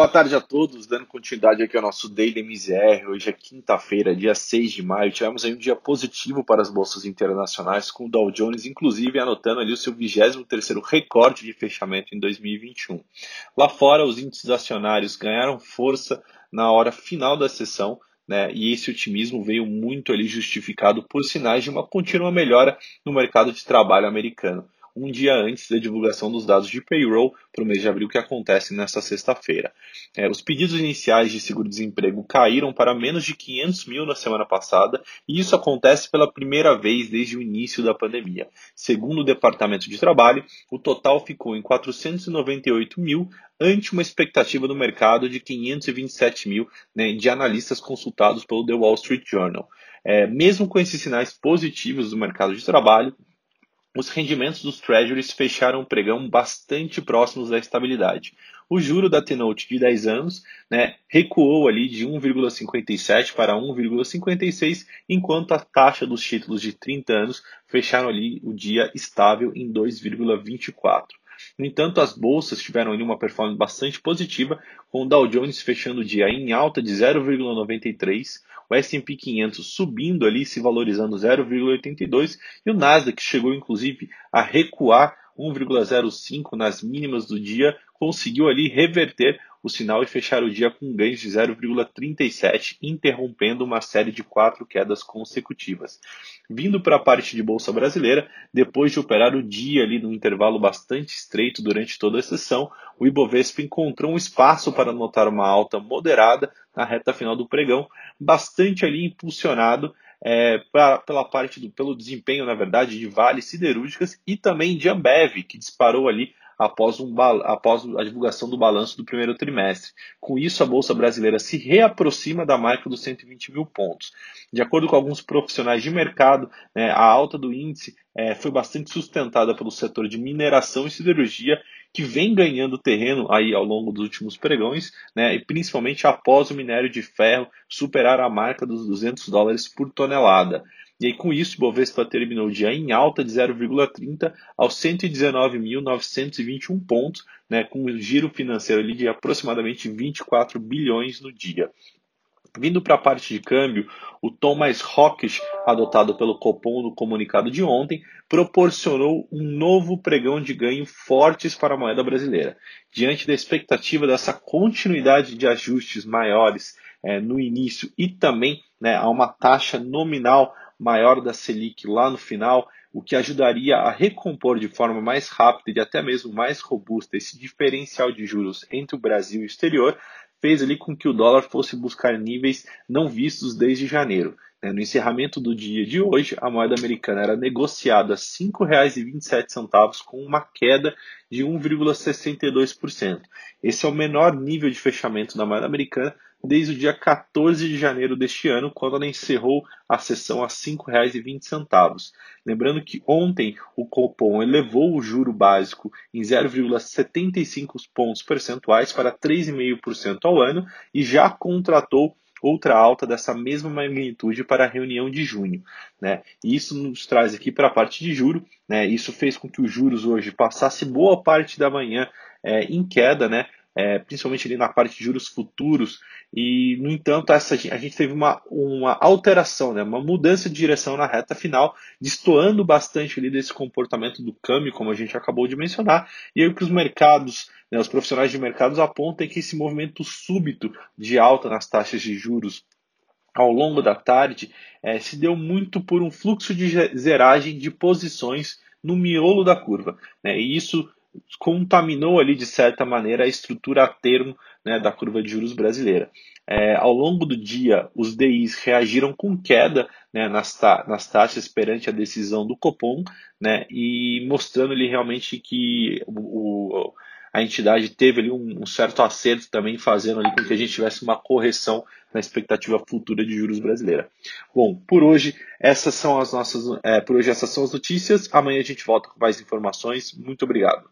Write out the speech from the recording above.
Boa tarde a todos, dando continuidade aqui ao nosso Daily MZR. Hoje é quinta-feira, dia 6 de maio. Tivemos aí um dia positivo para as bolsas internacionais, com o Dow Jones, inclusive, anotando ali o seu 23º recorde de fechamento em 2021. Lá fora, os índices acionários ganharam força na hora final da sessão, né, e esse otimismo veio muito ali justificado por sinais de uma contínua melhora no mercado de trabalho americano um dia antes da divulgação dos dados de payroll para o mês de abril, que acontece nesta sexta-feira. É, os pedidos iniciais de seguro-desemprego caíram para menos de 500 mil na semana passada, e isso acontece pela primeira vez desde o início da pandemia. Segundo o Departamento de Trabalho, o total ficou em 498 mil, ante uma expectativa do mercado de 527 mil né, de analistas consultados pelo The Wall Street Journal. É, mesmo com esses sinais positivos do mercado de trabalho, os rendimentos dos treasuries fecharam o pregão bastante próximos da estabilidade. O juro da T-Note de 10 anos né, recuou ali de 1,57 para 1,56, enquanto a taxa dos títulos de 30 anos fecharam ali o dia estável em 2,24. No entanto, as bolsas tiveram ali uma performance bastante positiva, com o Dow Jones fechando o dia em alta de 0,93, o S&P 500 subindo ali, se valorizando 0,82 e o Nasdaq chegou inclusive a recuar 1,05 nas mínimas do dia, conseguiu ali reverter o sinal e fechar o dia com ganhos de 0,37, interrompendo uma série de quatro quedas consecutivas. Vindo para a parte de bolsa brasileira, depois de operar o dia ali num intervalo bastante estreito durante toda a sessão, o Ibovespa encontrou um espaço para anotar uma alta moderada na reta final do pregão, bastante ali impulsionado é, pra, pela parte do pelo desempenho, na verdade, de Vale Siderúrgicas e também de Ambev, que disparou ali após, um, após a divulgação do balanço do primeiro trimestre. Com isso, a Bolsa Brasileira se reaproxima da marca dos 120 mil pontos. De acordo com alguns profissionais de mercado, né, a alta do índice é, foi bastante sustentada pelo setor de mineração e siderurgia, que vem ganhando terreno aí ao longo dos últimos pregões, né, e principalmente após o minério de ferro superar a marca dos 200 dólares por tonelada. E aí, com isso, Bovespa terminou o dia em alta de 0,30 aos 119.921 pontos, né, com um giro financeiro ali de aproximadamente 24 bilhões no dia. Vindo para a parte de câmbio, o tom mais hawkish adotado pelo Copom no comunicado de ontem proporcionou um novo pregão de ganho fortes para a moeda brasileira. Diante da expectativa dessa continuidade de ajustes maiores é, no início e também né, a uma taxa nominal maior da Selic lá no final, o que ajudaria a recompor de forma mais rápida e até mesmo mais robusta esse diferencial de juros entre o Brasil e o exterior, fez ali com que o dólar fosse buscar níveis não vistos desde janeiro. Né? No encerramento do dia de hoje, a moeda americana era negociada a R$ 5,27, com uma queda de 1,62%. Esse é o menor nível de fechamento da moeda americana desde o dia 14 de janeiro deste ano, quando ela encerrou a sessão a R$ 5,20. Lembrando que ontem o Copom elevou o juro básico em 0,75 pontos percentuais para 3,5% ao ano e já contratou outra alta dessa mesma magnitude para a reunião de junho. Né? E isso nos traz aqui para a parte de juro. Né? Isso fez com que os juros hoje passasse boa parte da manhã é, em queda, né? É, principalmente ali na parte de juros futuros, e no entanto essa, a gente teve uma, uma alteração, né, uma mudança de direção na reta final, destoando bastante ali desse comportamento do câmbio, como a gente acabou de mencionar, e aí que os mercados, né, os profissionais de mercados apontam que esse movimento súbito de alta nas taxas de juros ao longo da tarde é, se deu muito por um fluxo de zeragem de posições no miolo da curva. Né, e isso contaminou ali de certa maneira a estrutura a termo né, da curva de juros brasileira. É, ao longo do dia, os DIs reagiram com queda né, nas, ta nas taxas perante a decisão do Copom, né, e mostrando ali realmente que o, o a entidade teve ali um, um, certo acerto também, fazendo ali com que a gente tivesse uma correção na expectativa futura de juros brasileira. Bom, por hoje essas são as nossas, é, por hoje essas são as notícias. Amanhã a gente volta com mais informações. Muito obrigado.